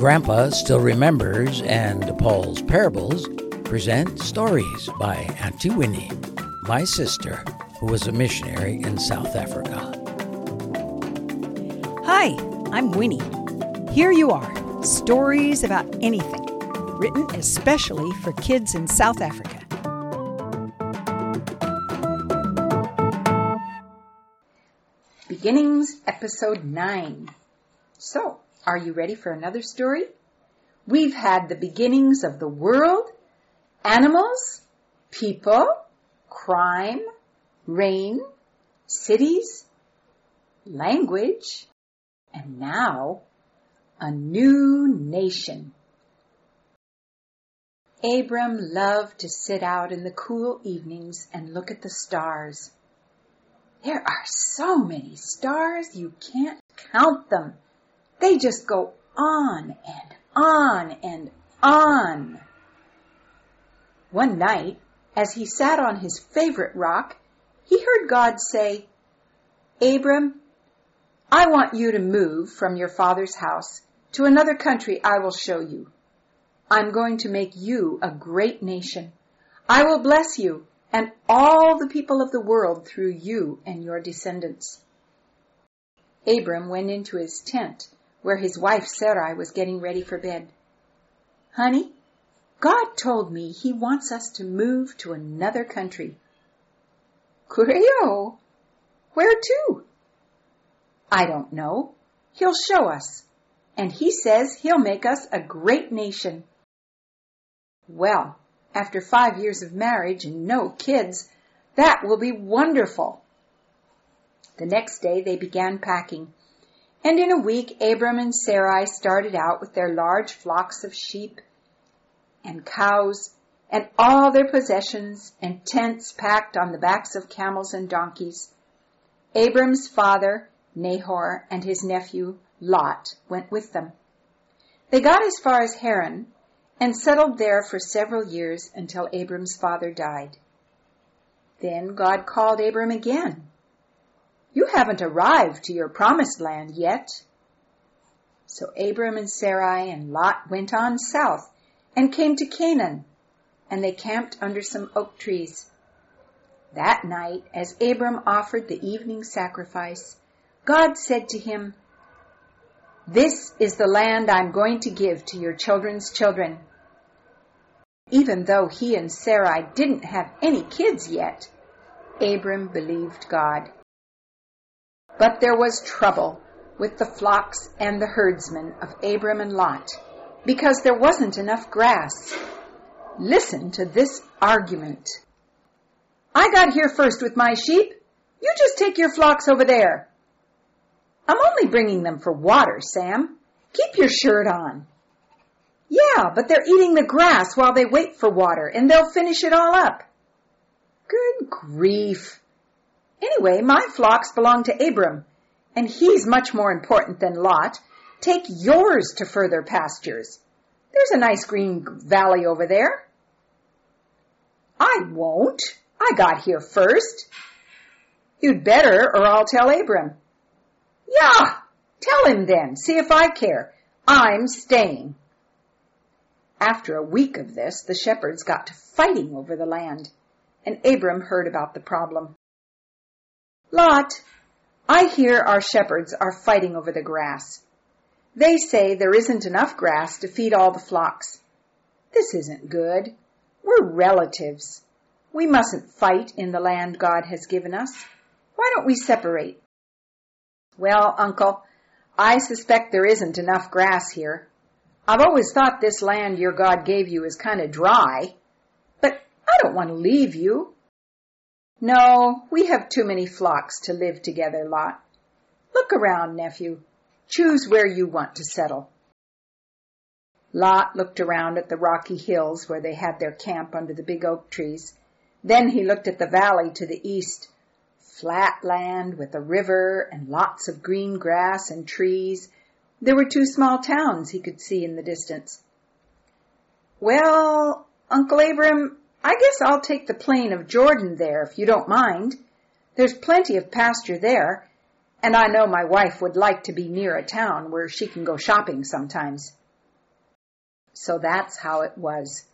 Grandpa Still Remembers and Paul's Parables present stories by Auntie Winnie, my sister, who was a missionary in South Africa. Hi, I'm Winnie. Here you are stories about anything, written especially for kids in South Africa. Beginnings, Episode 9. So, are you ready for another story? We've had the beginnings of the world, animals, people, crime, rain, cities, language, and now a new nation. Abram loved to sit out in the cool evenings and look at the stars. There are so many stars you can't count them. They just go on and on and on. One night, as he sat on his favorite rock, he heard God say, Abram, I want you to move from your father's house to another country I will show you. I'm going to make you a great nation. I will bless you and all the people of the world through you and your descendants. Abram went into his tent where his wife Sarai was getting ready for bed. Honey, God told me he wants us to move to another country. Curio? Where to? I don't know. He'll show us. And he says he'll make us a great nation. Well, after five years of marriage and no kids, that will be wonderful. The next day they began packing. And in a week, Abram and Sarai started out with their large flocks of sheep and cows and all their possessions and tents packed on the backs of camels and donkeys. Abram's father, Nahor, and his nephew, Lot, went with them. They got as far as Haran and settled there for several years until Abram's father died. Then God called Abram again. You haven't arrived to your promised land yet. So Abram and Sarai and Lot went on south and came to Canaan, and they camped under some oak trees. That night, as Abram offered the evening sacrifice, God said to him, This is the land I'm going to give to your children's children. Even though he and Sarai didn't have any kids yet, Abram believed God. But there was trouble with the flocks and the herdsmen of Abram and Lot because there wasn't enough grass. Listen to this argument. I got here first with my sheep. You just take your flocks over there. I'm only bringing them for water, Sam. Keep your shirt on. Yeah, but they're eating the grass while they wait for water, and they'll finish it all up. Good grief. Anyway, my flocks belong to Abram, and he's much more important than Lot. Take yours to further pastures. There's a nice green valley over there. I won't. I got here first. You'd better, or I'll tell Abram. Yeah, tell him then. See if I care. I'm staying. After a week of this, the shepherds got to fighting over the land, and Abram heard about the problem. Lot, I hear our shepherds are fighting over the grass. They say there isn't enough grass to feed all the flocks. This isn't good. We're relatives. We mustn't fight in the land God has given us. Why don't we separate? Well, Uncle, I suspect there isn't enough grass here. I've always thought this land your God gave you is kind of dry, but I don't want to leave you. No, we have too many flocks to live together, Lot. Look around, nephew. Choose where you want to settle. Lot looked around at the rocky hills where they had their camp under the big oak trees. Then he looked at the valley to the east. Flat land with a river and lots of green grass and trees. There were two small towns he could see in the distance. Well, Uncle Abram, I guess I'll take the plain of Jordan there if you don't mind. There's plenty of pasture there, and I know my wife would like to be near a town where she can go shopping sometimes. So that's how it was.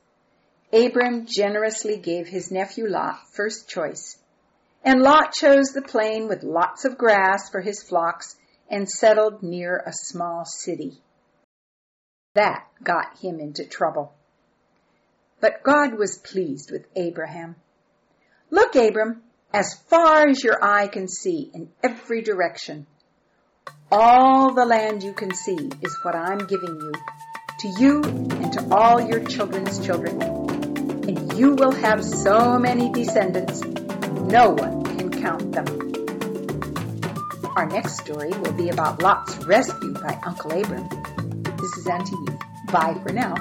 Abram generously gave his nephew Lot first choice. And Lot chose the plain with lots of grass for his flocks and settled near a small city. That got him into trouble. But God was pleased with Abraham. Look, Abram, as far as your eye can see in every direction. All the land you can see is what I'm giving you, to you and to all your children's children. And you will have so many descendants, no one can count them. Our next story will be about Lot's rescue by Uncle Abram. This is Auntie Bye for now.